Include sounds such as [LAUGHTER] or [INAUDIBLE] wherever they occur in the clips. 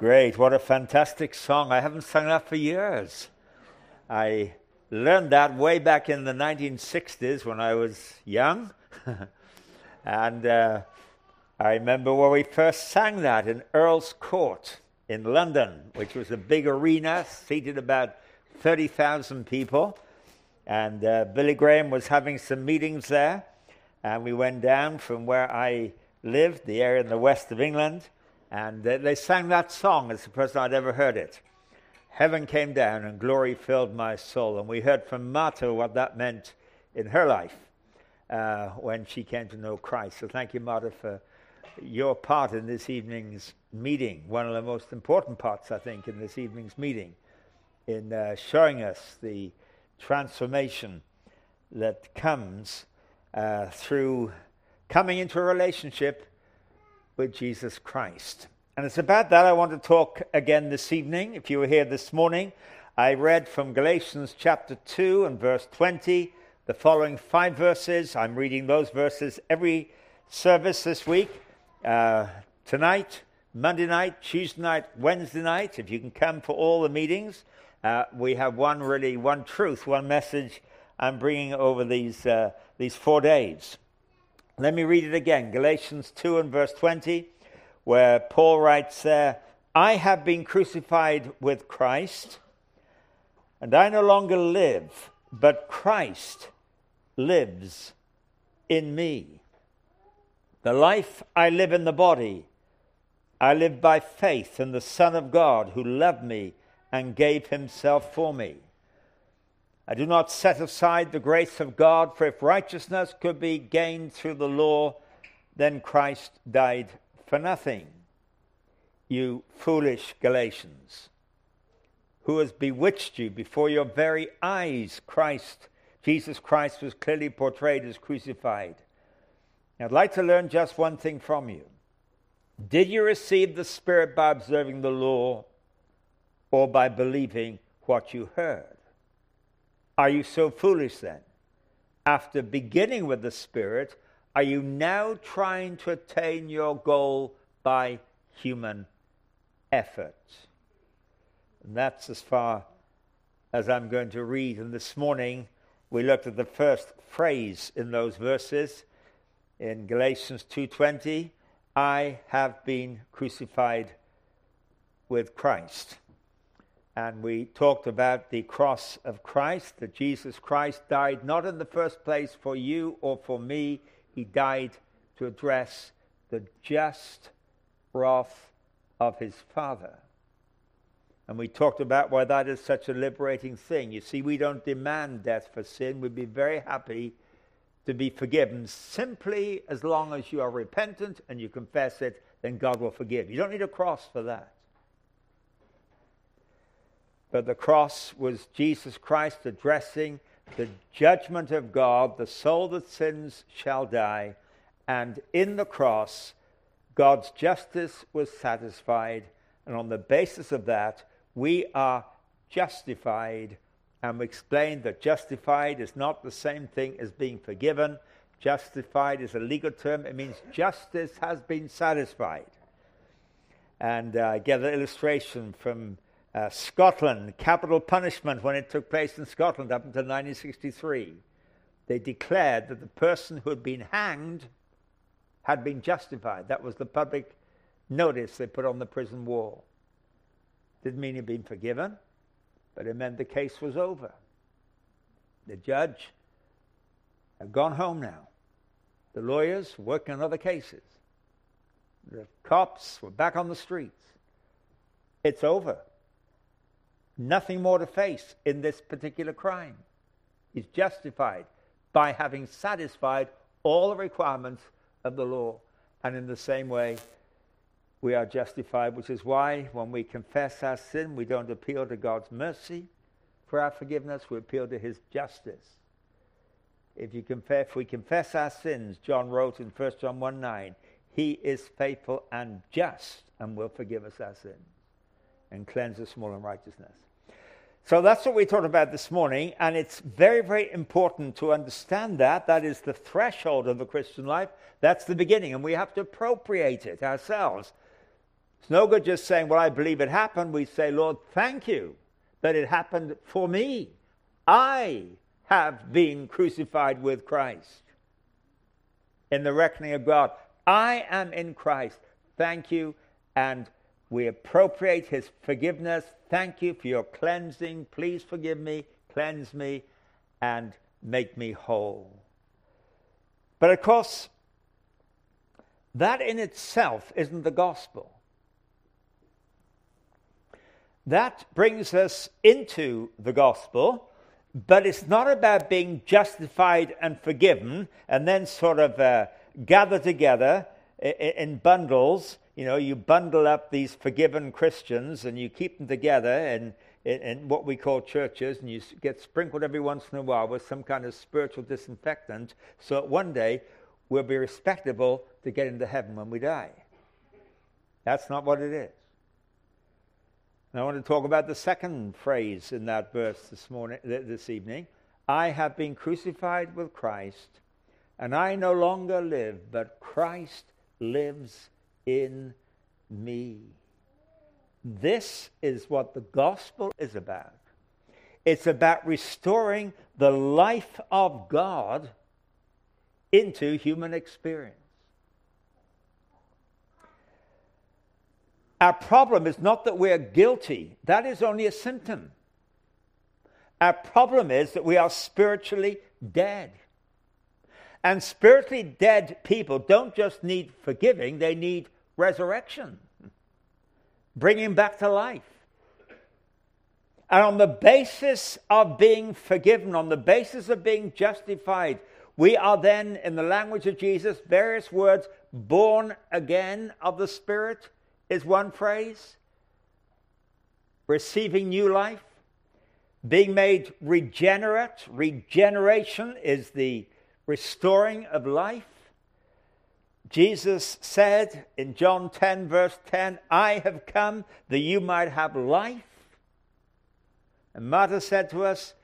Great. What a fantastic song. I haven't sung that for years. I learned that way back in the 1960s when I was young. [LAUGHS] and uh, I remember when we first sang that in Earl's Court in London, which was a big arena, seated about 30,000 people. And uh, Billy Graham was having some meetings there. And we went down from where I lived, the area in the west of England, and uh, they sang that song. It's the first I'd ever heard it. Heaven came down and glory filled my soul. And we heard from Marta what that meant in her life uh, when she came to know Christ. So thank you, Marta, for your part in this evening's meeting. One of the most important parts, I think, in this evening's meeting, in uh, showing us the transformation that comes uh, through coming into a relationship with Jesus Christ. And it's about that I want to talk again this evening. If you were here this morning, I read from Galatians chapter 2 and verse 20 the following five verses. I'm reading those verses every service this week. Uh, tonight, Monday night, Tuesday night, Wednesday night, if you can come for all the meetings, uh, we have one really, one truth, one message I'm bringing over these, uh, these four days. Let me read it again Galatians 2 and verse 20, where Paul writes there, I have been crucified with Christ, and I no longer live, but Christ lives in me. The life I live in the body, I live by faith in the Son of God who loved me and gave himself for me. I do not set aside the grace of God, for if righteousness could be gained through the law, then Christ died for nothing. You foolish Galatians, who has bewitched you before your very eyes? Christ, Jesus Christ, was clearly portrayed as crucified. I'd like to learn just one thing from you. Did you receive the Spirit by observing the law or by believing what you heard? Are you so foolish then? After beginning with the Spirit, are you now trying to attain your goal by human effort? And that's as far as I'm going to read. And this morning, we looked at the first phrase in those verses in Galatians 2:20, I have been crucified with Christ. And we talked about the cross of Christ, that Jesus Christ died not in the first place for you or for me, he died to address the just wrath of his Father. And we talked about why that is such a liberating thing. You see, we don't demand death for sin. We'd be very happy to be forgiven simply as long as you are repentant and you confess it, then God will forgive. You don't need a cross for that. But the cross was Jesus Christ addressing the judgment of God. The soul that sins shall die. And in the cross, God's justice was satisfied. And on the basis of that, we are justified. And we explained that justified is not the same thing as being forgiven. Justified is a legal term, it means justice has been satisfied. And uh, I get an illustration from uh, Scotland, capital punishment when it took place in Scotland up until 1963. They declared that the person who had been hanged had been justified. That was the public notice they put on the prison wall. Didn't mean he'd been forgiven, but it meant the case was over. The judge had gone home now. The lawyers working on other cases. The cops were back on the streets. It's over nothing more to face in this particular crime. He's justified by having satisfied all the requirements of the law. And in the same way, we are justified, which is why when we confess our sin, we don't appeal to God's mercy for our forgiveness, we appeal to his justice. If, you confess, if we confess our sins, John wrote in 1 John 1 9, he is faithful and just and will forgive us our sins and cleanse us from all unrighteousness. So that's what we talked about this morning, and it's very, very important to understand that. That is the threshold of the Christian life. That's the beginning, and we have to appropriate it ourselves. It's no good just saying, Well, I believe it happened. We say, Lord, thank you that it happened for me. I have been crucified with Christ. In the reckoning of God, I am in Christ. Thank you. And we appropriate his forgiveness. Thank you for your cleansing. Please forgive me, cleanse me, and make me whole. But of course, that in itself isn't the gospel. That brings us into the gospel, but it's not about being justified and forgiven and then sort of uh, gathered together in bundles. You know, you bundle up these forgiven Christians and you keep them together in, in, in, what we call churches, and you get sprinkled every once in a while with some kind of spiritual disinfectant, so that one day we'll be respectable to get into heaven when we die. That's not what it is. And I want to talk about the second phrase in that verse this morning, this evening. I have been crucified with Christ, and I no longer live, but Christ lives in me. This is what the gospel is about. It's about restoring the life of God into human experience. Our problem is not that we're guilty, that is only a symptom. Our problem is that we are spiritually dead. And spiritually dead people don't just need forgiving, they need resurrection, bringing back to life. And on the basis of being forgiven, on the basis of being justified, we are then, in the language of Jesus, various words, born again of the Spirit is one phrase. Receiving new life. Being made regenerate. Regeneration is the restoring of life. Jesus said in John 10, verse 10, I have come that you might have life. And Martha said to us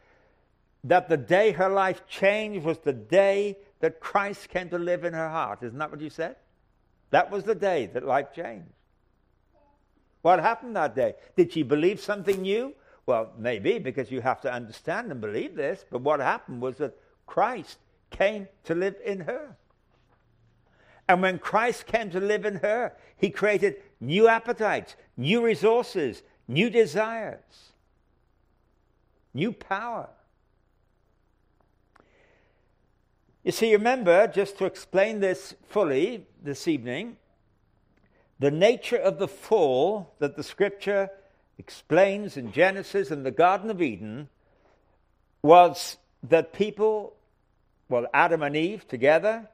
that the day her life changed was the day that Christ came to live in her heart. Isn't that what you said? That was the day that life changed. What happened that day? Did she believe something new? Well, maybe, because you have to understand and believe this, but what happened was that Christ came to live in her. And when Christ came to live in her, he created new appetites, new resources, new desires, new power. You see, remember, just to explain this fully this evening, the nature of the fall that the scripture explains in Genesis and the Garden of Eden was that people well, Adam and Eve together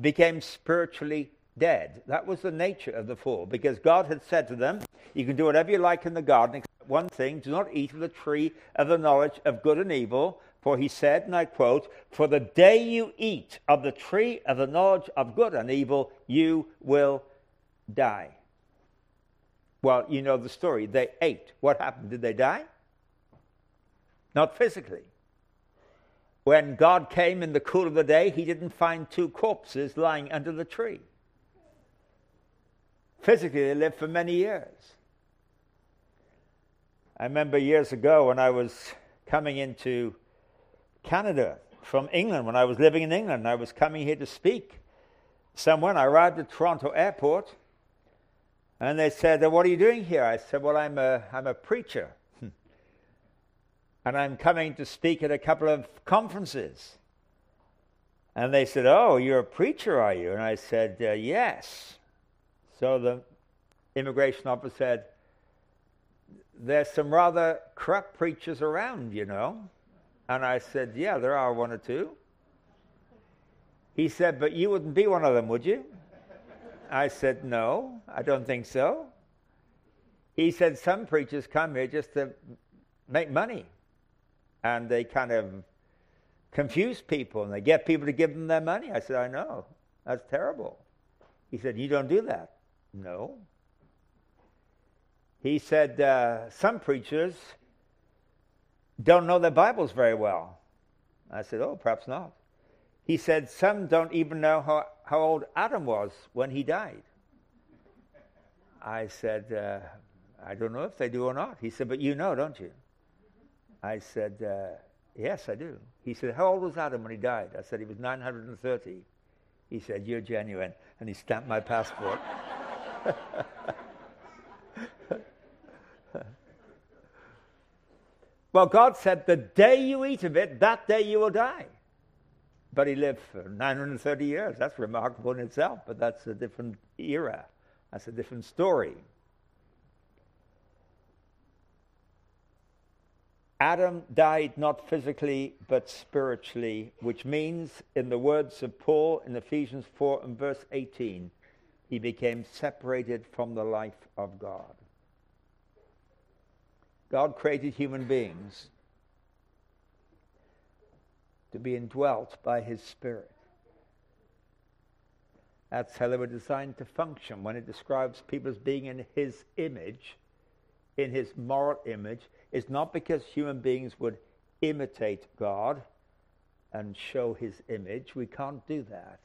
became spiritually dead. That was the nature of the fall, because God had said to them, You can do whatever you like in the garden, except one thing do not eat of the tree of the knowledge of good and evil. For he said, and I quote, For the day you eat of the tree of the knowledge of good and evil, you will die. Well, you know the story. They ate. What happened? Did they die? Not physically. When God came in the cool of the day, he didn't find two corpses lying under the tree. Physically, they lived for many years. I remember years ago when I was coming into Canada from England, when I was living in England, I was coming here to speak. Someone, I arrived at Toronto airport, and they said, What are you doing here? I said, Well, I'm a, I'm a preacher and I'm coming to speak at a couple of conferences. And they said, Oh, you're a preacher, are you? And I said, uh, Yes. So the immigration officer said, There's some rather corrupt preachers around, you know. And I said, Yeah, there are one or two. He said, But you wouldn't be one of them, would you? I said, No, I don't think so. He said, Some preachers come here just to make money and they kind of confuse people and they get people to give them their money. I said, I know. That's terrible. He said, You don't do that. No. He said, uh, Some preachers don't know their Bibles very well. I said, Oh, perhaps not. He said, Some don't even know how, how old Adam was when he died. I said, uh, I don't know if they do or not. He said, But you know, don't you? I said, uh, Yes, I do. He said, How old was Adam when he died? I said, He was 930. He said, You're genuine. And he stamped my passport. [LAUGHS] well, God said, The day you eat of it, that day you will die. But he lived for 930 years. That's remarkable in itself, but that's a different era. That's a different story. Adam died not physically but spiritually, which means, in the words of Paul in Ephesians 4 and verse 18, he became separated from the life of God. God created human beings to be indwelt by his Spirit. That's how they were designed to function. When it describes people as being in his image, in his moral image, it's not because human beings would imitate God and show his image. We can't do that.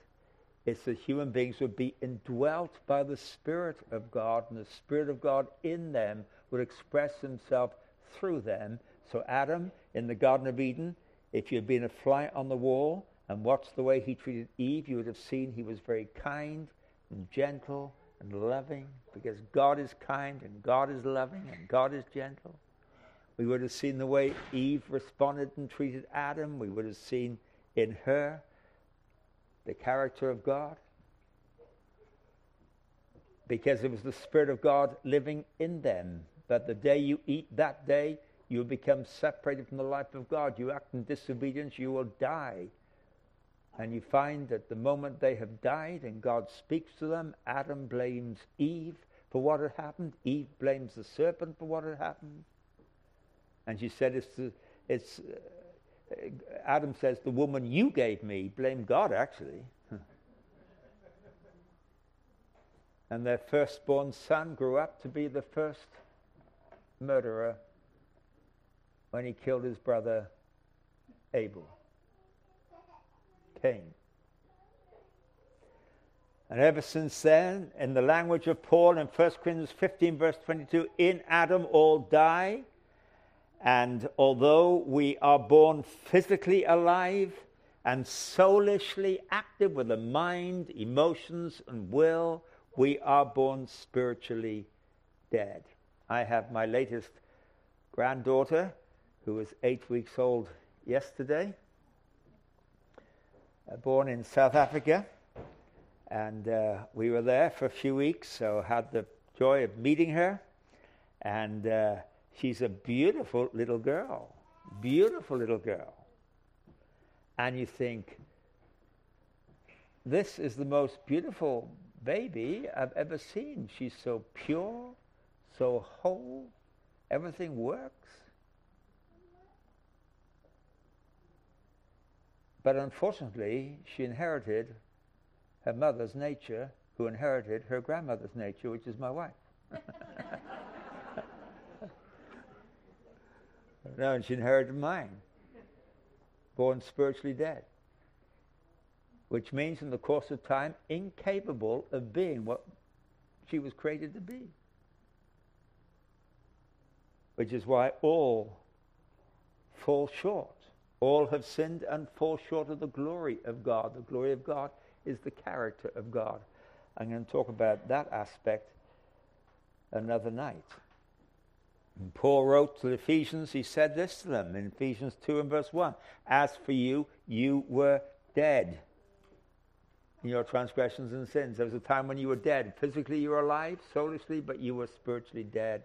It's that human beings would be indwelt by the Spirit of God, and the Spirit of God in them would express himself through them. So, Adam in the Garden of Eden, if you had been a fly on the wall and watched the way he treated Eve, you would have seen he was very kind and gentle and loving because God is kind and God is loving and God is gentle. We would have seen the way Eve responded and treated Adam. We would have seen in her the character of God because it was the Spirit of God living in them. But the day you eat that day, you become separated from the life of God. You act in disobedience, you will die. And you find that the moment they have died and God speaks to them, Adam blames Eve for what had happened. Eve blames the serpent for what had happened. And she said, it's, it's uh, Adam says, the woman you gave me, blame God actually. [LAUGHS] and their firstborn son grew up to be the first murderer when he killed his brother Abel. Cain. And ever since then, in the language of Paul in 1 Corinthians 15, verse 22, in Adam all die. And although we are born physically alive and soulishly active with a mind, emotions, and will, we are born spiritually dead. I have my latest granddaughter, who was eight weeks old yesterday. Uh, born in South Africa, and uh, we were there for a few weeks, so had the joy of meeting her. And uh, she's a beautiful little girl, beautiful little girl. And you think, this is the most beautiful baby I've ever seen. She's so pure, so whole, everything works. But unfortunately, she inherited her mother's nature, who inherited her grandmother's nature, which is my wife. [LAUGHS] no, and she inherited mine, born spiritually dead. Which means, in the course of time, incapable of being what she was created to be. Which is why all fall short all have sinned and fall short of the glory of God. The glory of God is the character of God. I'm going to talk about that aspect another night. Paul wrote to the Ephesians, he said this to them in Ephesians 2 and verse 1 As for you, you were dead in your transgressions and sins. There was a time when you were dead. Physically, you were alive, soulishly, but you were spiritually dead.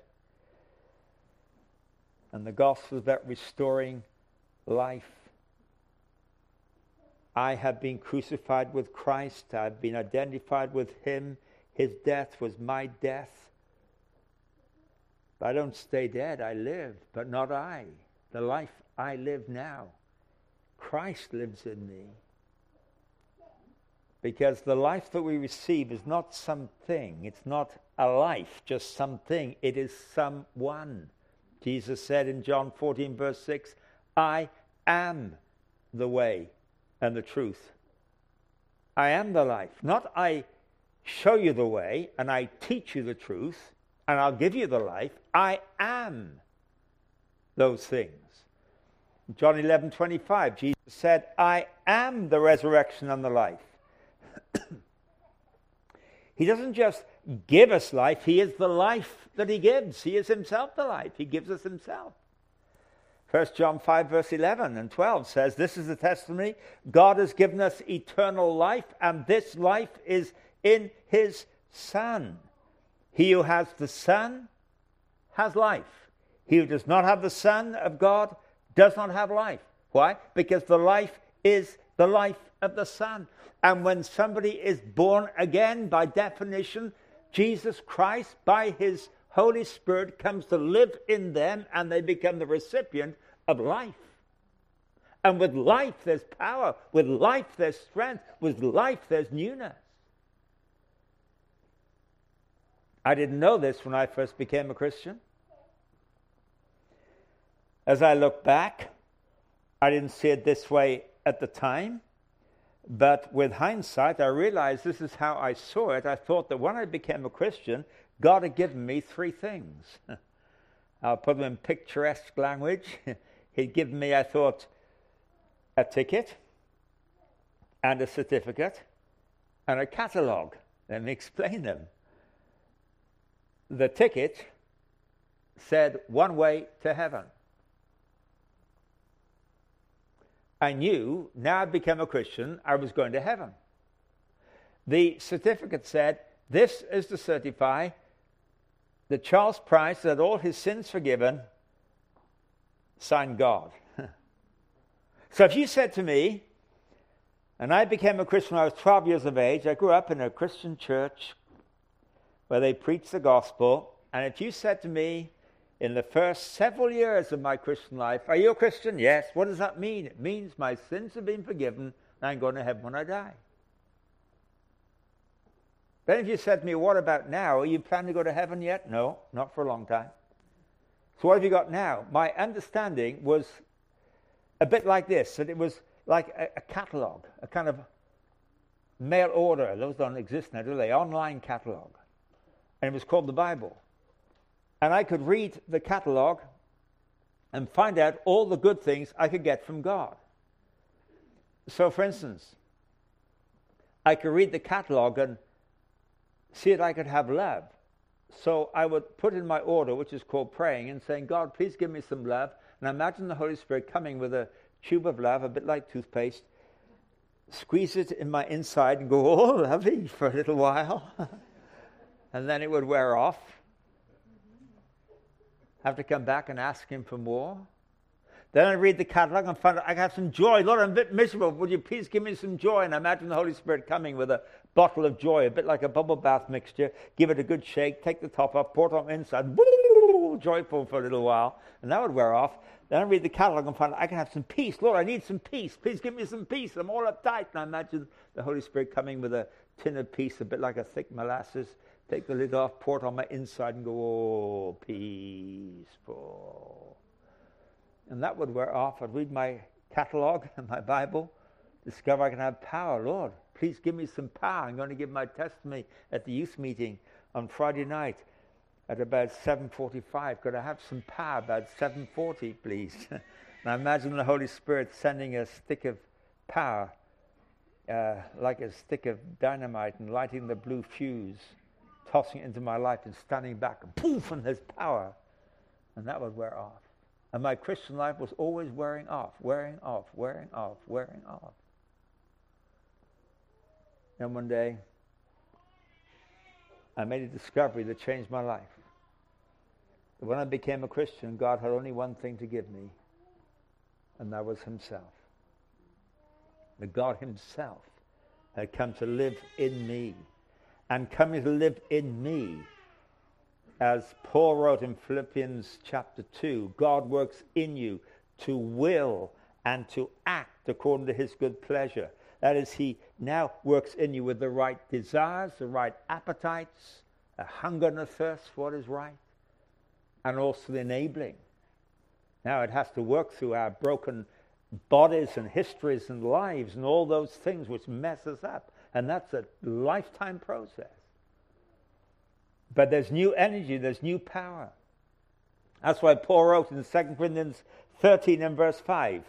And the gospel is about restoring life. I have been crucified with Christ. I've been identified with him. His death was my death. I don't stay dead. I live, but not I. The life I live now. Christ lives in me. Because the life that we receive is not something. It's not a life, just something. It is someone. Jesus said in John 14, verse 6, I am the way and the truth. I am the life. Not I show you the way and I teach you the truth and I'll give you the life. I am those things. John 11 25, Jesus said, I am the resurrection and the life. [CLEARS THROAT] he doesn't just give us life, He is the life that He gives. He is Himself the life. He gives us Himself. 1 John 5, verse 11 and 12 says, This is the testimony God has given us eternal life, and this life is in His Son. He who has the Son has life. He who does not have the Son of God does not have life. Why? Because the life is the life of the Son. And when somebody is born again, by definition, Jesus Christ, by his Holy Spirit, comes to live in them and they become the recipient of life. And with life, there's power. With life, there's strength. With life, there's newness. I didn't know this when I first became a Christian. As I look back, I didn't see it this way at the time, but with hindsight, I realized this is how I saw it. I thought that when I became a Christian, God had given me three things. [LAUGHS] I'll put them in picturesque language. [LAUGHS] He'd given me, I thought, a ticket and a certificate and a catalogue. Let me explain them. The ticket said one way to heaven. I knew now I'd become a Christian, I was going to heaven. The certificate said, This is to certify that Charles Price had all his sins forgiven, signed God. [LAUGHS] so if you said to me, and I became a Christian when I was 12 years of age, I grew up in a Christian church where they preach the gospel, and if you said to me, in the first several years of my Christian life. Are you a Christian? Yes. What does that mean? It means my sins have been forgiven and I'm going to heaven when I die. Then if you said to me, what about now? Are you planning to go to heaven yet? No, not for a long time. So what have you got now? My understanding was a bit like this, that it was like a, a catalogue, a kind of mail order. Those don't exist now, do they? Online catalogue. And it was called the Bible and I could read the catalog and find out all the good things I could get from God. So, for instance, I could read the catalog and see that I could have love. So I would put in my order, which is called praying, and saying, God, please give me some love. And I imagine the Holy Spirit coming with a tube of love, a bit like toothpaste, squeeze it in my inside and go, oh, lovely, for a little while. [LAUGHS] and then it would wear off have to come back and ask him for more. Then I read the catalog and find I can have some joy. Lord, I'm a bit miserable. Would you please give me some joy? And I imagine the Holy Spirit coming with a bottle of joy, a bit like a bubble bath mixture. Give it a good shake, take the top off, pour it on the inside, joyful for a little while, and that would wear off. Then I read the catalog and find I can have some peace. Lord, I need some peace. Please give me some peace. I'm all uptight. And I imagine the Holy Spirit coming with a tin of peace, a bit like a thick molasses, take the lid off, pour it on my inside, and go, oh, peaceful. And that would wear off. I'd read my catalog and my Bible, discover I can have power. Lord, please give me some power. I'm going to give my testimony at the youth meeting on Friday night at about 7.45. Could I have some power about 7.40, please? [LAUGHS] and I imagine the Holy Spirit sending a stick of power, uh, like a stick of dynamite, and lighting the blue fuse tossing it into my life and standing back, and poof, and there's power. And that would wear off. And my Christian life was always wearing off, wearing off, wearing off, wearing off. And one day, I made a discovery that changed my life. When I became a Christian, God had only one thing to give me, and that was Himself. That God Himself had come to live in me and coming to live in me. As Paul wrote in Philippians chapter 2, God works in you to will and to act according to his good pleasure. That is, he now works in you with the right desires, the right appetites, a hunger and a thirst for what is right, and also the enabling. Now it has to work through our broken bodies and histories and lives and all those things which mess us up. And that's a lifetime process. But there's new energy, there's new power. That's why Paul wrote in 2 Corinthians 13 and verse 5.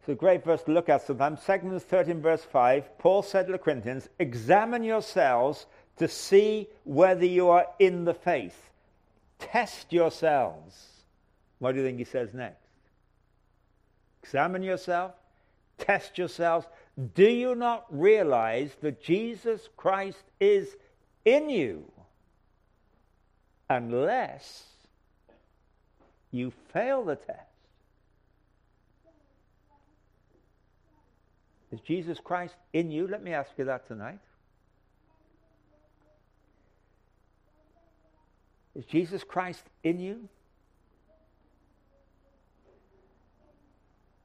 It's a great verse to look at sometimes. 2 Corinthians 13 verse 5, Paul said to the Corinthians, Examine yourselves to see whether you are in the faith. Test yourselves. What do you think he says next? Examine yourself, test yourselves. Do you not realize that Jesus Christ is in you? Unless you fail the test. Is Jesus Christ in you? Let me ask you that tonight. Is Jesus Christ in you?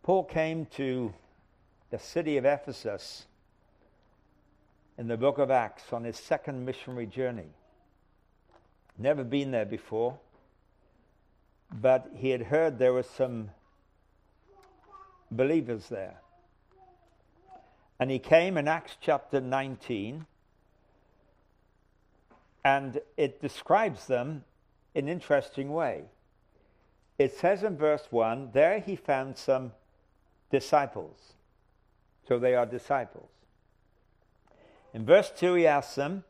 Paul came to the city of Ephesus in the book of Acts on his second missionary journey. Never been there before, but he had heard there were some believers there. And he came in Acts chapter 19 and it describes them in an interesting way. It says in verse 1 there he found some disciples. So they are disciples. In verse 2, he asks them,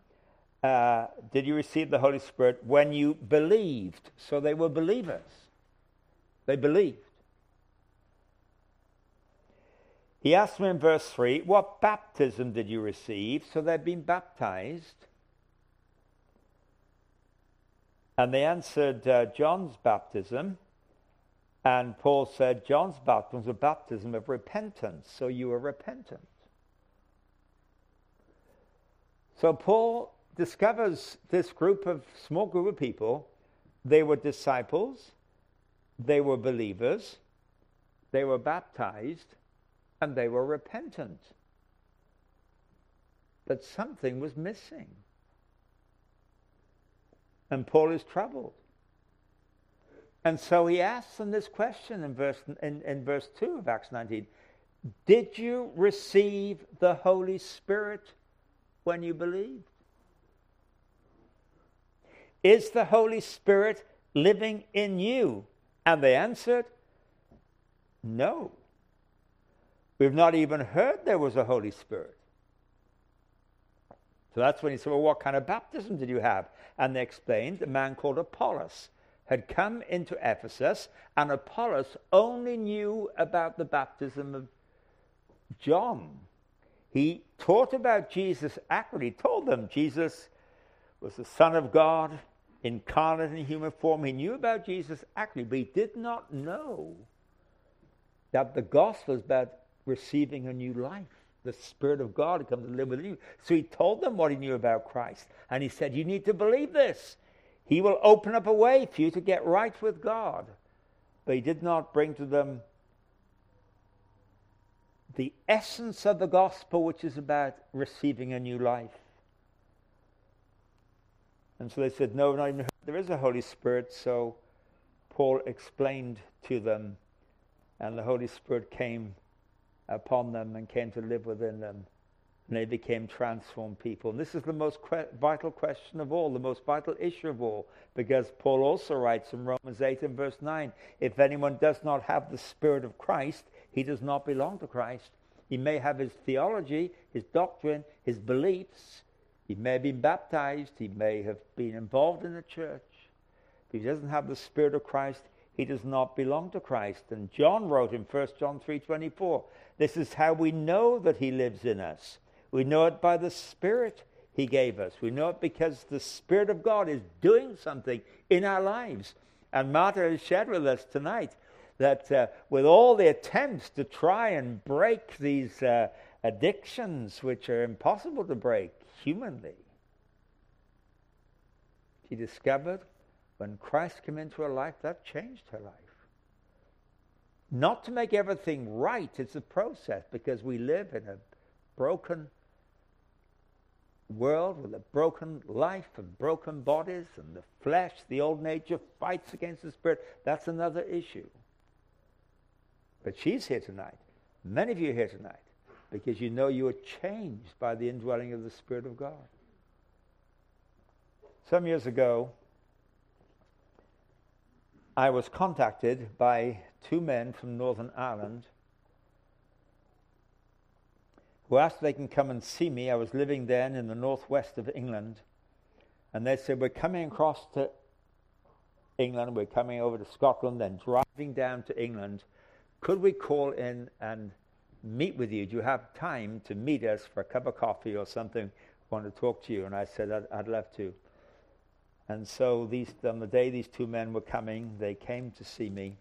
uh, Did you receive the Holy Spirit when you believed? So they were believers. They believed. He asks them in verse 3, What baptism did you receive? So they've been baptized. And they answered uh, John's baptism. And Paul said John's baptism was a baptism of repentance. So you were repentant. So Paul discovers this group of small group of people. They were disciples, they were believers, they were baptized, and they were repentant. But something was missing. And Paul is troubled. And so he asks them this question in verse, in, in verse 2 of Acts 19 Did you receive the Holy Spirit when you believed? Is the Holy Spirit living in you? And they answered, No. We've not even heard there was a Holy Spirit. So that's when he said, Well, what kind of baptism did you have? And they explained a man called Apollos had come into Ephesus, and Apollos only knew about the baptism of John. He taught about Jesus accurately. He told them Jesus was the Son of God, incarnate in human form. He knew about Jesus accurately, but he did not know that the gospel is about receiving a new life the Spirit of God had come to live within you. So he told them what he knew about Christ. And he said, You need to believe this. He will open up a way for you to get right with God. But he did not bring to them the essence of the gospel, which is about receiving a new life. And so they said, No, not even there is a Holy Spirit. So Paul explained to them, and the Holy Spirit came upon them and came to live within them. And they became transformed people. And this is the most que- vital question of all, the most vital issue of all, because Paul also writes in Romans 8 and verse 9 if anyone does not have the Spirit of Christ, he does not belong to Christ. He may have his theology, his doctrine, his beliefs. He may have been baptized. He may have been involved in the church. If he doesn't have the Spirit of Christ, he does not belong to Christ. And John wrote in 1 John 3:24, this is how we know that he lives in us. We know it by the Spirit he gave us. We know it because the Spirit of God is doing something in our lives. And Martha has shared with us tonight that uh, with all the attempts to try and break these uh, addictions, which are impossible to break humanly, she discovered when Christ came into her life, that changed her life. Not to make everything right, it's a process because we live in a broken world with a broken life and broken bodies, and the flesh, the old nature, fights against the spirit. That's another issue. But she's here tonight. Many of you are here tonight because you know you are changed by the indwelling of the Spirit of God. Some years ago, I was contacted by two men from Northern Ireland who asked they can come and see me. I was living then in the northwest of England. And they said, We're coming across to England, we're coming over to Scotland, then driving down to England. Could we call in and meet with you? Do you have time to meet us for a cup of coffee or something? I want to talk to you. And I said, I'd, I'd love to. And so these, on the day these two men were coming, they came to see me.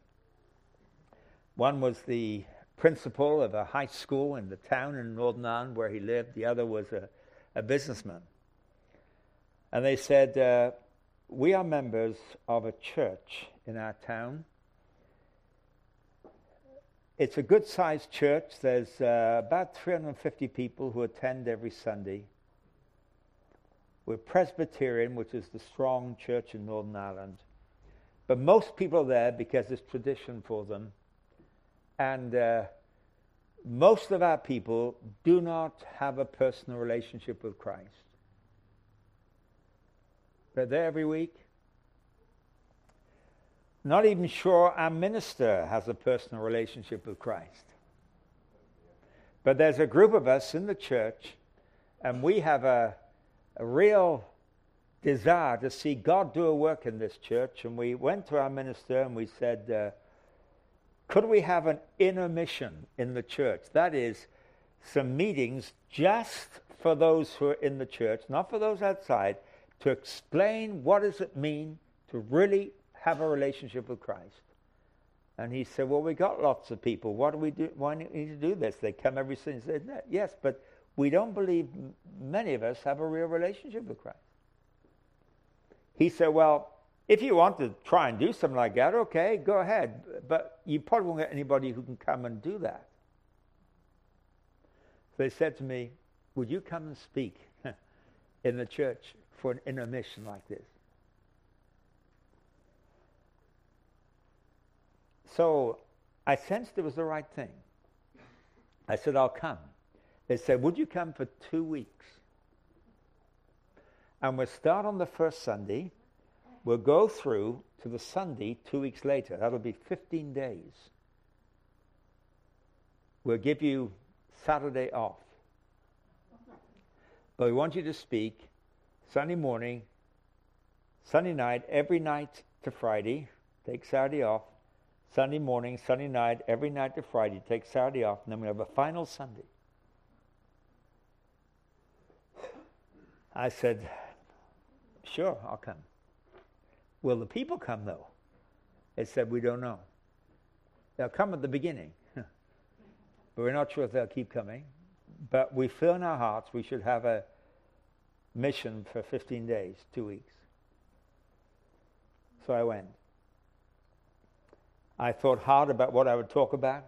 One was the principal of a high school in the town in Northern Ireland where he lived. The other was a, a businessman. And they said, uh, We are members of a church in our town. It's a good sized church. There's uh, about 350 people who attend every Sunday. We're Presbyterian, which is the strong church in Northern Ireland. But most people are there because it's tradition for them. And uh, most of our people do not have a personal relationship with Christ. They're there every week. Not even sure our minister has a personal relationship with Christ. But there's a group of us in the church, and we have a, a real desire to see God do a work in this church. And we went to our minister and we said, uh, could we have an intermission in the church? That is, some meetings just for those who are in the church, not for those outside, to explain what does it mean to really have a relationship with Christ. And he said, Well, we got lots of people. What do we do? Why do we need to do this? They come every Sunday and say, Yes, but we don't believe many of us have a real relationship with Christ. He said, Well, if you want to try and do something like that, okay, go ahead. But you probably won't get anybody who can come and do that. They said to me, Would you come and speak [LAUGHS] in the church for an intermission like this? So I sensed it was the right thing. I said, I'll come. They said, Would you come for two weeks? And we'll start on the first Sunday We'll go through to the Sunday two weeks later. That'll be 15 days. We'll give you Saturday off. But we want you to speak Sunday morning, Sunday night, every night to Friday. Take Saturday off. Sunday morning, Sunday night, every night to Friday. Take Saturday off. And then we have a final Sunday. I said, Sure, I'll come. Will the people come, though? It said, We don't know. They'll come at the beginning, [LAUGHS] but we're not sure if they'll keep coming. But we feel in our hearts we should have a mission for 15 days, two weeks. So I went. I thought hard about what I would talk about,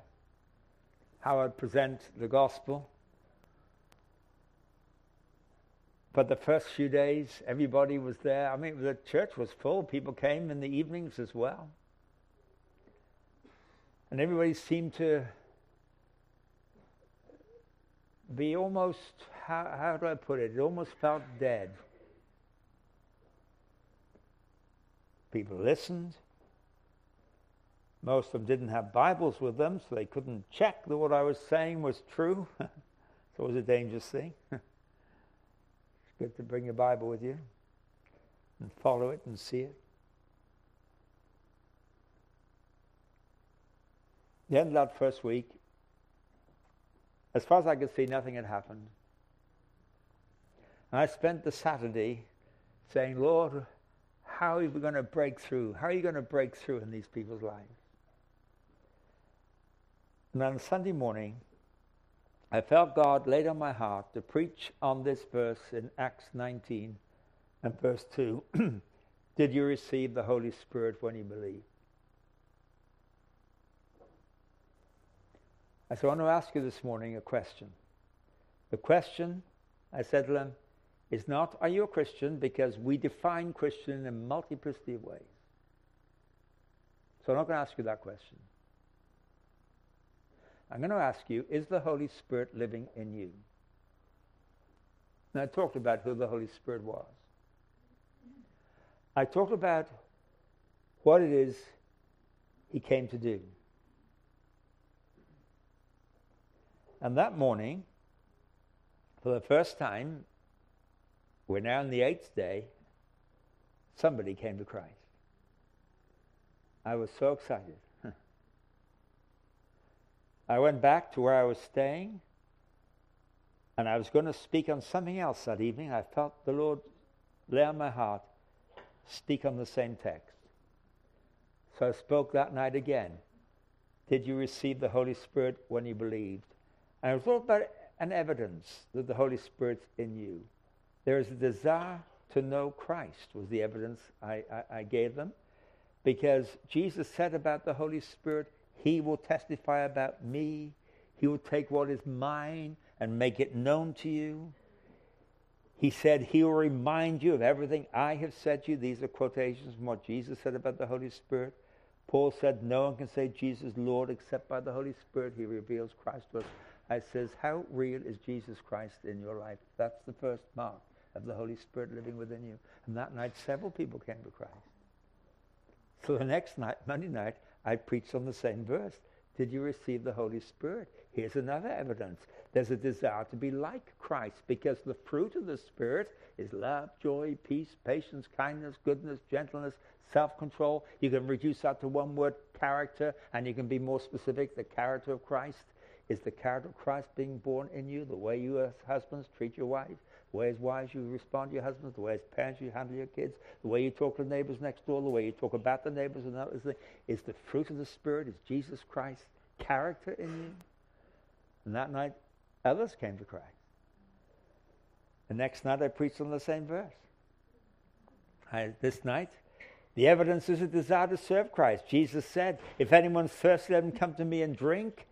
how I'd present the gospel. But the first few days, everybody was there. I mean, the church was full. People came in the evenings as well. And everybody seemed to be almost, how, how do I put it? It almost felt dead. People listened. Most of them didn't have Bibles with them, so they couldn't check that what I was saying was true. [LAUGHS] so it was a dangerous thing. [LAUGHS] to bring your Bible with you and follow it and see it. The end of that first week, as far as I could see, nothing had happened. And I spent the Saturday saying, Lord, how are we going to break through? How are you going to break through in these people's lives? And on Sunday morning, I felt God laid on my heart to preach on this verse in Acts 19 and verse 2. [CLEARS THROAT] Did you receive the Holy Spirit when you believed? I said, I want to ask you this morning a question. The question, I said to them, is not, are you a Christian? Because we define Christian in a multiplicity of ways. So I'm not going to ask you that question. I'm going to ask you, is the Holy Spirit living in you? Now, I talked about who the Holy Spirit was. I talked about what it is he came to do. And that morning, for the first time, we're now in the eighth day, somebody came to Christ. I was so excited. I went back to where I was staying, and I was going to speak on something else that evening. I felt the Lord lay on my heart, speak on the same text. So I spoke that night again. Did you receive the Holy Spirit when you believed? And it was all about an evidence that the Holy Spirit's in you. There is a desire to know Christ, was the evidence I, I, I gave them. Because Jesus said about the Holy Spirit, He will testify about me. He will take what is mine and make it known to you. He said, He will remind you of everything I have said to you. These are quotations from what Jesus said about the Holy Spirit. Paul said, No one can say Jesus Lord except by the Holy Spirit. He reveals Christ to us. I says, How real is Jesus Christ in your life? That's the first mark of the Holy Spirit living within you. And that night, several people came to Christ. So the next night, Monday night, I preached on the same verse. Did you receive the Holy Spirit? Here's another evidence. There's a desire to be like Christ because the fruit of the Spirit is love, joy, peace, patience, kindness, goodness, gentleness, self-control. You can reduce that to one word, character, and you can be more specific, the character of Christ. Is the character of Christ being born in you? The way you as husbands treat your wife, the way as wives you respond to your husbands, the way as parents you handle your kids, the way you talk to the neighbors next door, the way you talk about the neighbors and that thing, is the fruit of the Spirit, is Jesus Christ's character in you? And that night, others came to Christ. The next night, I preached on the same verse. I, this night, the evidence is a desire to serve Christ. Jesus said, If anyone thirsty, let him come to me and drink.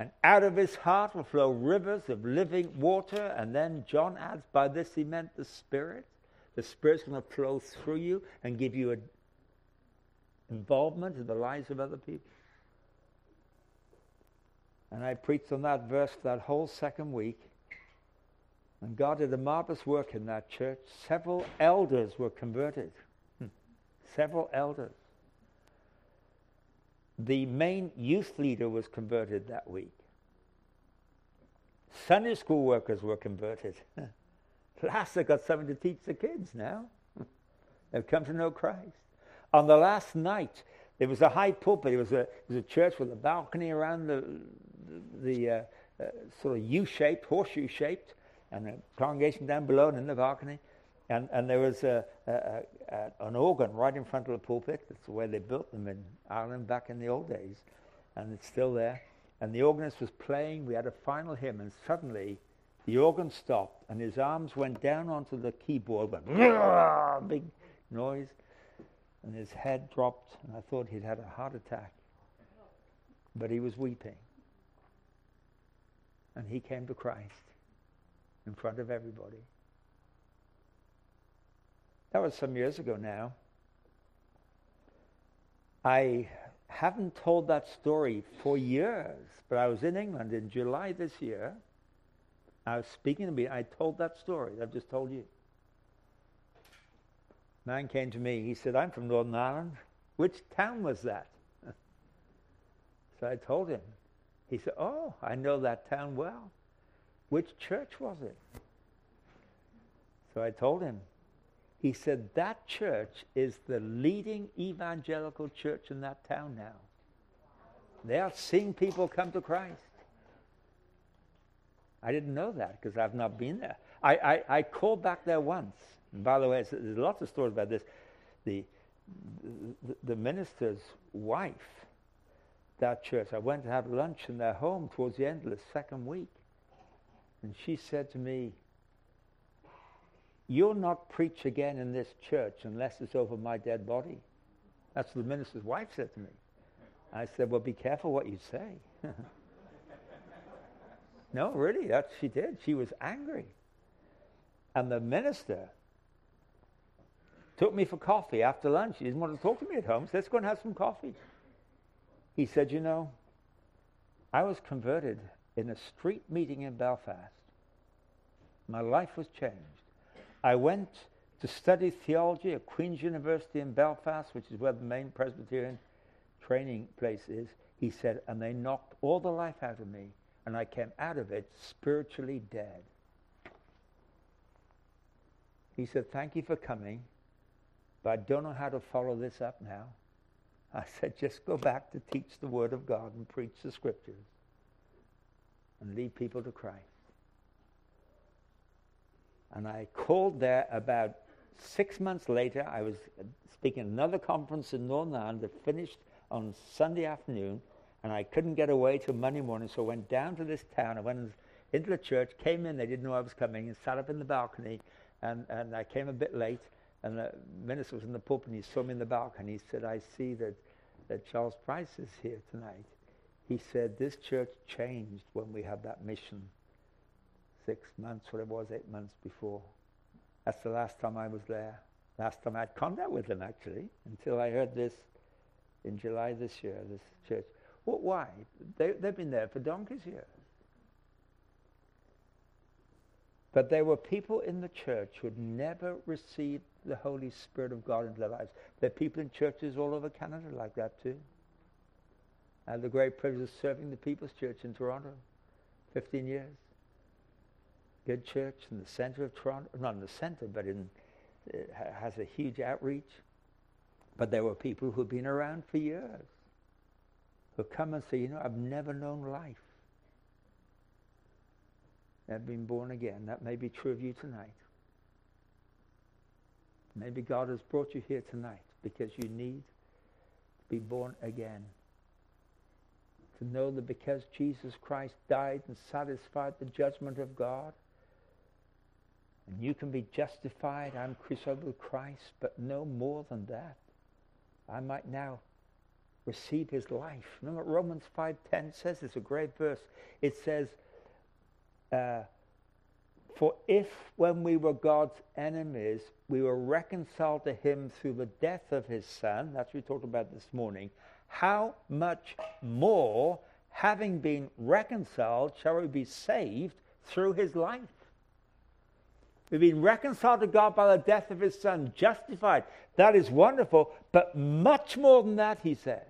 And out of his heart will flow rivers of living water. And then John adds, by this he meant the Spirit. The Spirit's going to flow through you and give you an involvement in the lives of other people. And I preached on that verse for that whole second week. And God did a marvelous work in that church. Several elders were converted. Hmm. Several elders the main youth leader was converted that week. Sunday school workers were converted. [LAUGHS] Last, they got something to teach the kids now. [LAUGHS] They've come to know Christ. On the last night, there was a high pulpit. It was a, it was a church with a balcony around the, the, the uh, uh, sort of U-shaped, horseshoe-shaped, and a congregation down below and in the balcony. And, and there was a, a, a, an organ right in front of the pulpit. That's the way they built them in Ireland back in the old days. And it's still there. And the organist was playing. We had a final hymn, and suddenly the organ stopped, and his arms went down onto the keyboard, went big noise, and his head dropped, and I thought he'd had a heart attack. But he was weeping. And he came to Christ in front of everybody. That was some years ago now. I haven't told that story for years, but I was in England in July this year. I was speaking to me. I told that story I've just told you. Man came to me. He said, I'm from Northern Ireland. Which town was that? [LAUGHS] so I told him. He said, Oh, I know that town well. Which church was it? So I told him. He said that church is the leading evangelical church in that town now. They are seeing people come to Christ. I didn't know that because I've not been there. I, I, I, called back there once. And by the way, there's lots of stories about this. The, the, the minister's wife, that church, I went to have lunch in their home towards the end of the second week. And she said to me, You'll not preach again in this church unless it's over my dead body. That's what the minister's wife said to me. I said, Well, be careful what you say. [LAUGHS] no, really, that she did. She was angry. And the minister took me for coffee after lunch. He didn't want to talk to me at home, so let's go and have some coffee. He said, You know, I was converted in a street meeting in Belfast. My life was changed. I went to study theology at Queen's University in Belfast, which is where the main Presbyterian training place is. He said, and they knocked all the life out of me, and I came out of it spiritually dead. He said, Thank you for coming, but I don't know how to follow this up now. I said, Just go back to teach the Word of God and preach the Scriptures and lead people to Christ. And I called there about six months later. I was speaking at another conference in Northern Ireland that finished on Sunday afternoon, and I couldn't get away till Monday morning, so I went down to this town. I went into the church, came in, they didn't know I was coming, and sat up in the balcony, and, and I came a bit late, and the minister was in the pulpit, and he saw me in the balcony. He said, I see that, that Charles Price is here tonight. He said, this church changed when we had that mission six months, what it was, eight months before. That's the last time I was there. Last time I had contact with them, actually, until I heard this in July this year, this church. Well, why? They, they've been there for donkey's years. But there were people in the church who had never received the Holy Spirit of God into their lives. There are people in churches all over Canada like that too. I had the great privilege of serving the People's Church in Toronto, 15 years. Good church in the center of Toronto, not in the center, but in, uh, it has a huge outreach. But there were people who've been around for years who come and say, you know, I've never known life. I've been born again. That may be true of you tonight. Maybe God has brought you here tonight because you need to be born again. To know that because Jesus Christ died and satisfied the judgment of God, you can be justified, I'm crucified with Christ, but no more than that. I might now receive his life. Remember what Romans 5.10 says? It's a great verse. It says, uh, for if when we were God's enemies, we were reconciled to him through the death of his son, that's what we talked about this morning, how much more, having been reconciled, shall we be saved through his life? We've been reconciled to God by the death of his son, justified. That is wonderful, but much more than that, he says.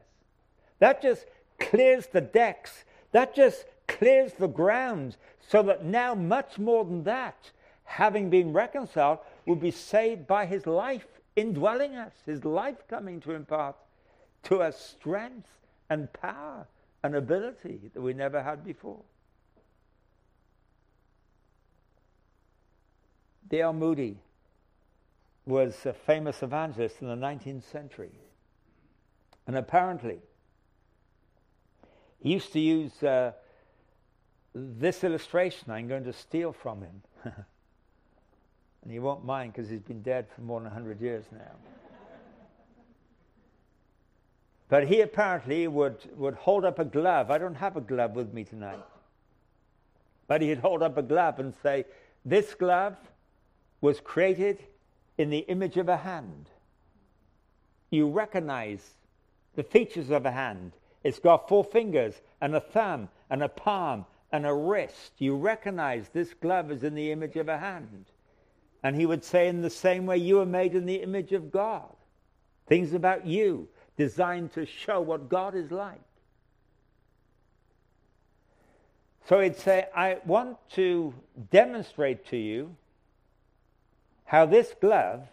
That just clears the decks. That just clears the ground so that now, much more than that, having been reconciled, will be saved by his life indwelling us, his life coming to impart to us strength and power and ability that we never had before. D.L. Moody was a famous evangelist in the 19th century. And apparently, he used to use uh, this illustration I'm going to steal from him. [LAUGHS] and he won't mind because he's been dead for more than 100 years now. but he apparently would, would hold up a glove. I don't have a glove with me tonight. But he'd hold up a glove and say, This glove was created in the image of a hand. You recognize the features of a hand. It's got four fingers and a thumb and a palm and a wrist. You recognize this glove is in the image of a hand. And he would say, in the same way, you are made in the image of God. Things about you designed to show what God is like. So he'd say, I want to demonstrate to you how this glove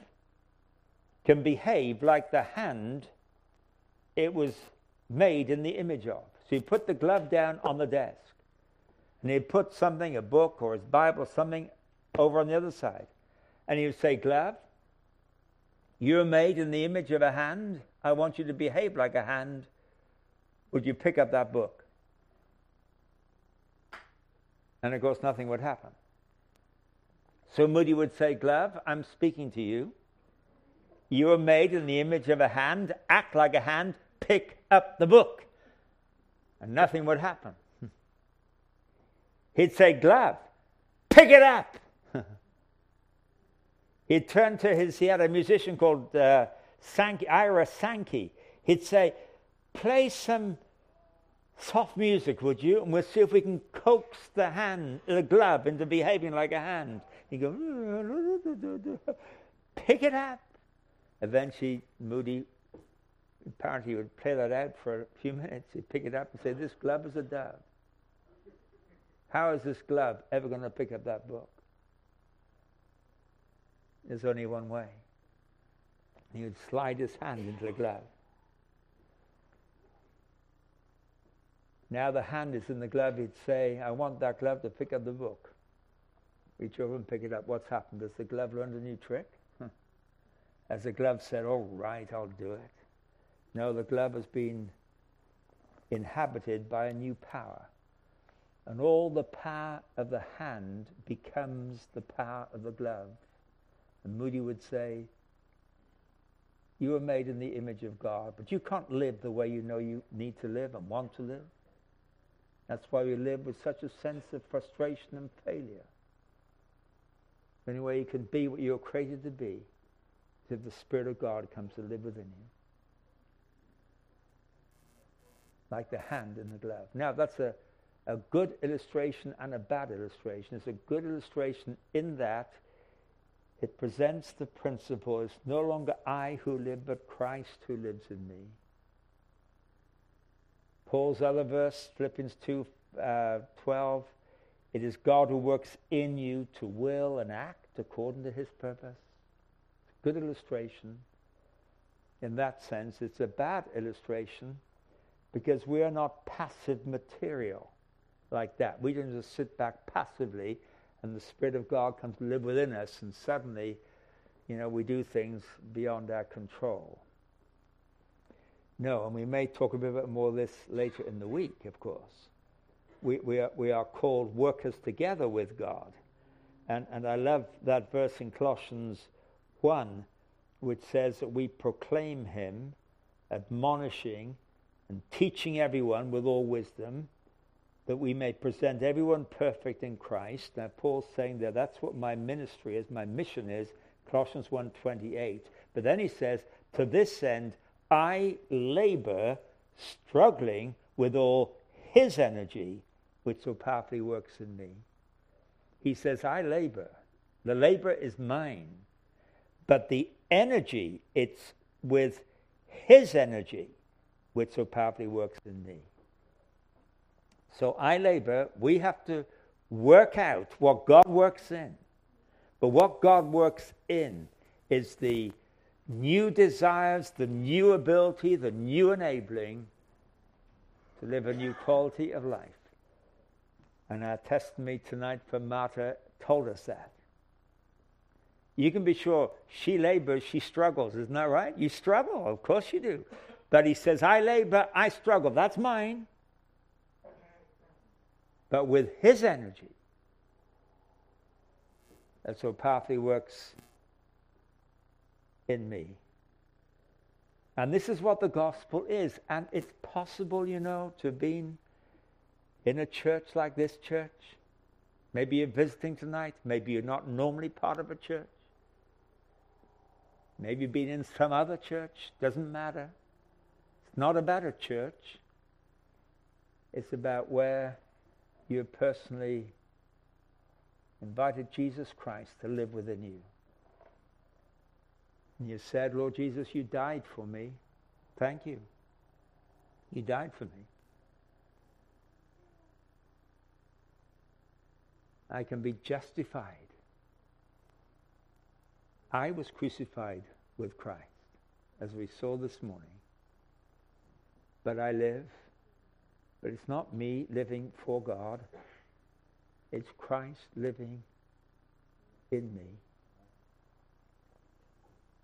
can behave like the hand it was made in the image of. So he put the glove down on the desk and he'd put something, a book or his Bible, something over on the other side. And he would say, Glove, you're made in the image of a hand. I want you to behave like a hand. Would you pick up that book? And of course, nothing would happen. So Moody would say, Glove, I'm speaking to you. You are made in the image of a hand. Act like a hand. Pick up the book. And nothing would happen. He'd say, Glove, pick it up. [LAUGHS] He'd turn to his, he had a musician called uh, Sankey, Ira Sankey. He'd say, play some soft music, would you? And we'll see if we can coax the hand, the glove into behaving like a hand. He'd go, pick it up. Eventually, Moody apparently would play that out for a few minutes. He'd pick it up and say, This glove is a dove. How is this glove ever going to pick up that book? There's only one way. He would slide his hand into the glove. Now the hand is in the glove. He'd say, I want that glove to pick up the book. Reach over and pick it up. What's happened? Does the glove learn a new trick? As the glove said, All right, I'll do it. No, the glove has been inhabited by a new power. And all the power of the hand becomes the power of the glove. And Moody would say, You were made in the image of God, but you can't live the way you know you need to live and want to live. That's why we live with such a sense of frustration and failure. The only way you can be what you're created to be is if the Spirit of God comes to live within you. Like the hand in the glove. Now, that's a, a good illustration and a bad illustration. It's a good illustration in that it presents the principle it's no longer I who live, but Christ who lives in me. Paul's other verse, Philippians 2 uh, 12, it is God who works in you to will and act according to his purpose. Good illustration. In that sense, it's a bad illustration because we are not passive material like that. We don't just sit back passively and the Spirit of God comes to live within us and suddenly, you know, we do things beyond our control. No, and we may talk a bit more of this later in the week, of course. We, we, are, we are called workers together with God. And, and I love that verse in Colossians 1, which says that we proclaim him, admonishing and teaching everyone with all wisdom, that we may present everyone perfect in Christ. Now, Paul's saying that that's what my ministry is, my mission is, Colossians 1.28. But then he says, to this end, I labor, struggling with all his energy, which so powerfully works in me. He says, I labor. The labor is mine. But the energy, it's with his energy, which so powerfully works in me. So I labor. We have to work out what God works in. But what God works in is the new desires, the new ability, the new enabling to live a new quality of life. And our testimony tonight from Martha told us that. You can be sure she labors, she struggles. Isn't that right? You struggle. Of course you do. But he says, I labor, I struggle. That's mine. But with his energy, that's so powerfully works in me. And this is what the gospel is. And it's possible, you know, to have been in a church like this church. Maybe you're visiting tonight. Maybe you're not normally part of a church. Maybe you've been in some other church. Doesn't matter. It's not about a church. It's about where you personally invited Jesus Christ to live within you. And you said, Lord Jesus, you died for me. Thank you. You died for me. I can be justified. I was crucified with Christ, as we saw this morning. But I live. But it's not me living for God. It's Christ living in me.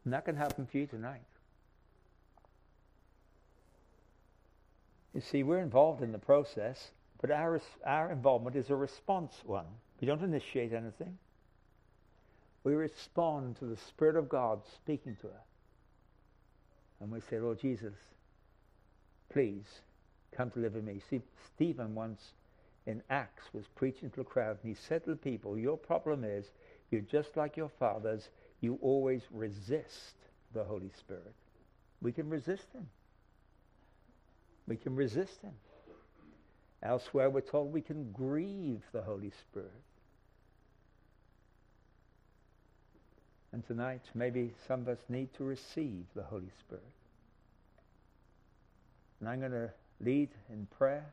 And that can happen for you tonight. You see, we're involved in the process, but our, our involvement is a response one. We don't initiate anything. We respond to the Spirit of God speaking to us. And we say, Lord Jesus, please come to live in me. See, Stephen once in Acts was preaching to a crowd, and he said to the people, Your problem is you're just like your fathers you always resist the Holy Spirit. We can resist him. We can resist him. Elsewhere, we're told we can grieve the Holy Spirit. And tonight, maybe some of us need to receive the Holy Spirit. And I'm going to lead in prayer.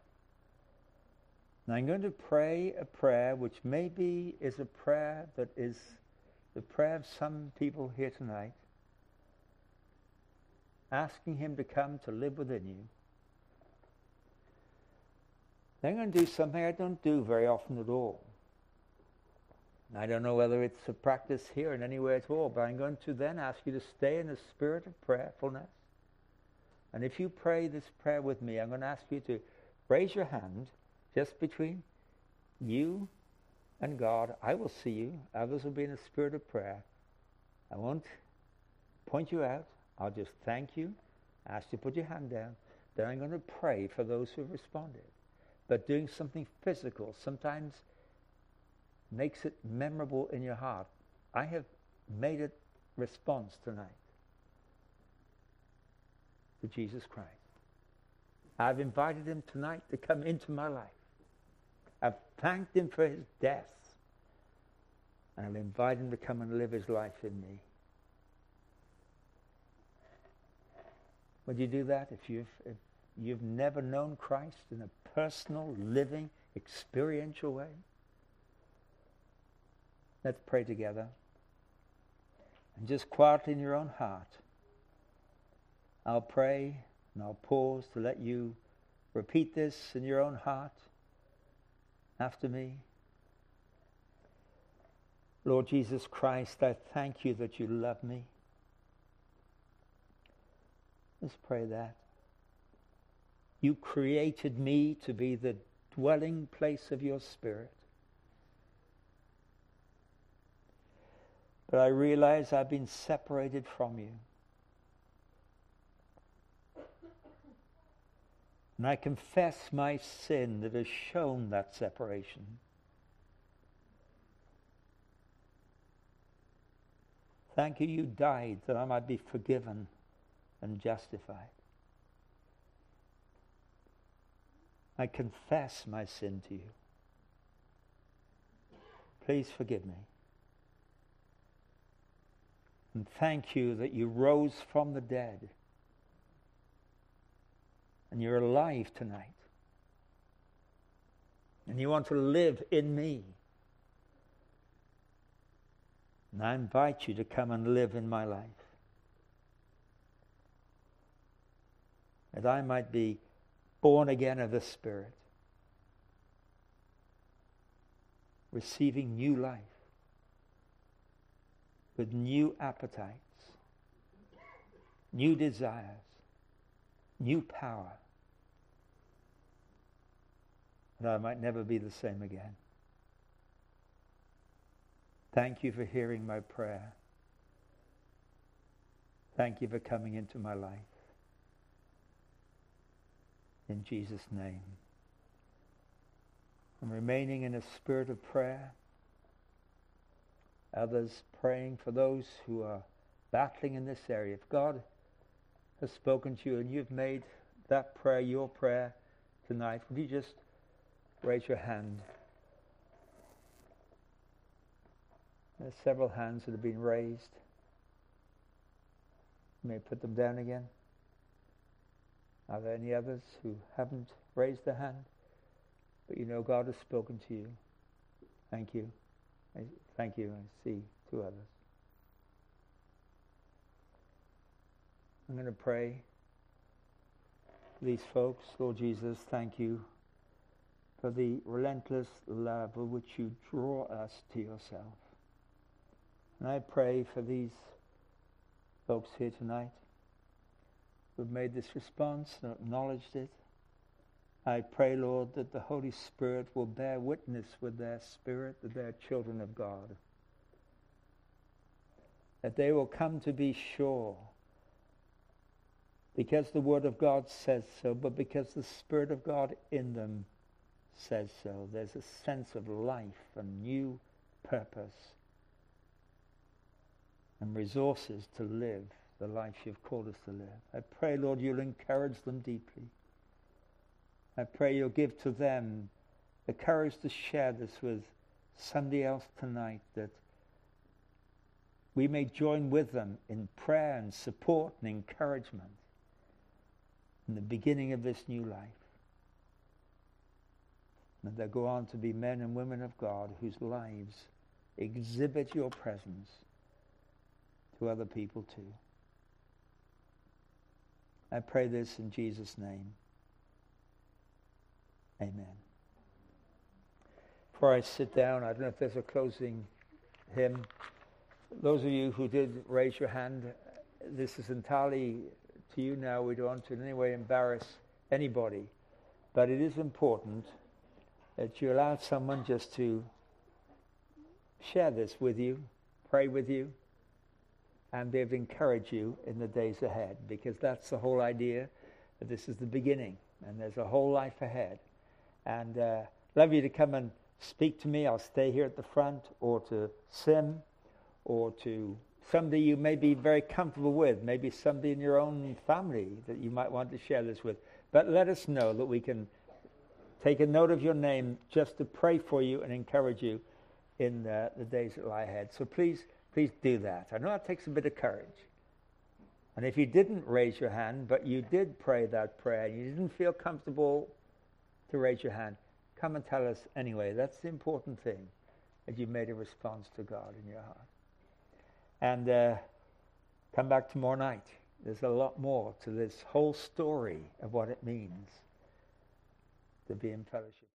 And I'm going to pray a prayer which maybe is a prayer that is the prayer of some people here tonight, asking Him to come to live within you. I'm going to do something I don't do very often at all. I don't know whether it's a practice here in any way at all, but I'm going to then ask you to stay in the spirit of prayerfulness. And if you pray this prayer with me, I'm going to ask you to raise your hand just between you and God. I will see you. Others will be in a spirit of prayer. I won't point you out. I'll just thank you, ask you to put your hand down. Then I'm going to pray for those who have responded. But doing something physical sometimes makes it memorable in your heart. I have made a response tonight to Jesus Christ. I've invited him tonight to come into my life. I've thanked him for his death. And I'll invite him to come and live his life in me. Would you do that if you've, if you've never known Christ in a personal, living, experiential way? Let's pray together. And just quietly in your own heart, I'll pray and I'll pause to let you repeat this in your own heart after me. Lord Jesus Christ, I thank you that you love me. Let's pray that. You created me to be the dwelling place of your Spirit. But I realize I've been separated from you. And I confess my sin that has shown that separation. Thank you, you died that I might be forgiven and justified. I confess my sin to you. Please forgive me. And thank you that you rose from the dead and you're alive tonight. And you want to live in me. And I invite you to come and live in my life. That I might be born again of the Spirit, receiving new life with new appetites, new desires, new power, that I might never be the same again. Thank you for hearing my prayer. Thank you for coming into my life. In Jesus' name. And remaining in a spirit of prayer. Others praying for those who are battling in this area. If God has spoken to you and you've made that prayer your prayer tonight, would you just raise your hand? There's several hands that have been raised. You may put them down again. Are there any others who haven't raised their hand? But you know God has spoken to you. Thank you. I, thank you. I see two others. I'm going to pray these folks. Lord Jesus, thank you for the relentless love with which you draw us to yourself. And I pray for these folks here tonight who've made this response and acknowledged it. I pray, Lord, that the Holy Spirit will bear witness with their spirit that they're children of God. That they will come to be sure because the Word of God says so, but because the Spirit of God in them says so. There's a sense of life and new purpose and resources to live the life you've called us to live. I pray, Lord, you'll encourage them deeply. I pray you'll give to them the courage to share this with somebody else tonight that we may join with them in prayer and support and encouragement in the beginning of this new life. And that they go on to be men and women of God whose lives exhibit your presence to other people too. I pray this in Jesus' name. Amen. Before I sit down, I don't know if there's a closing hymn. Those of you who did raise your hand, this is entirely to you now. We don't want to in any way embarrass anybody. But it is important that you allow someone just to share this with you, pray with you, and they've encouraged you in the days ahead because that's the whole idea. This is the beginning and there's a whole life ahead. And uh, love you to come and speak to me. I'll stay here at the front or to Sim or to somebody you may be very comfortable with, maybe somebody in your own family that you might want to share this with. But let us know that we can take a note of your name just to pray for you and encourage you in uh, the days that lie ahead. So please, please do that. I know that takes a bit of courage. And if you didn't raise your hand, but you did pray that prayer, and you didn't feel comfortable to raise your hand, come and tell us anyway. That's the important thing, that you've made a response to God in your heart. And uh, come back tomorrow night. There's a lot more to this whole story of what it means to be in fellowship.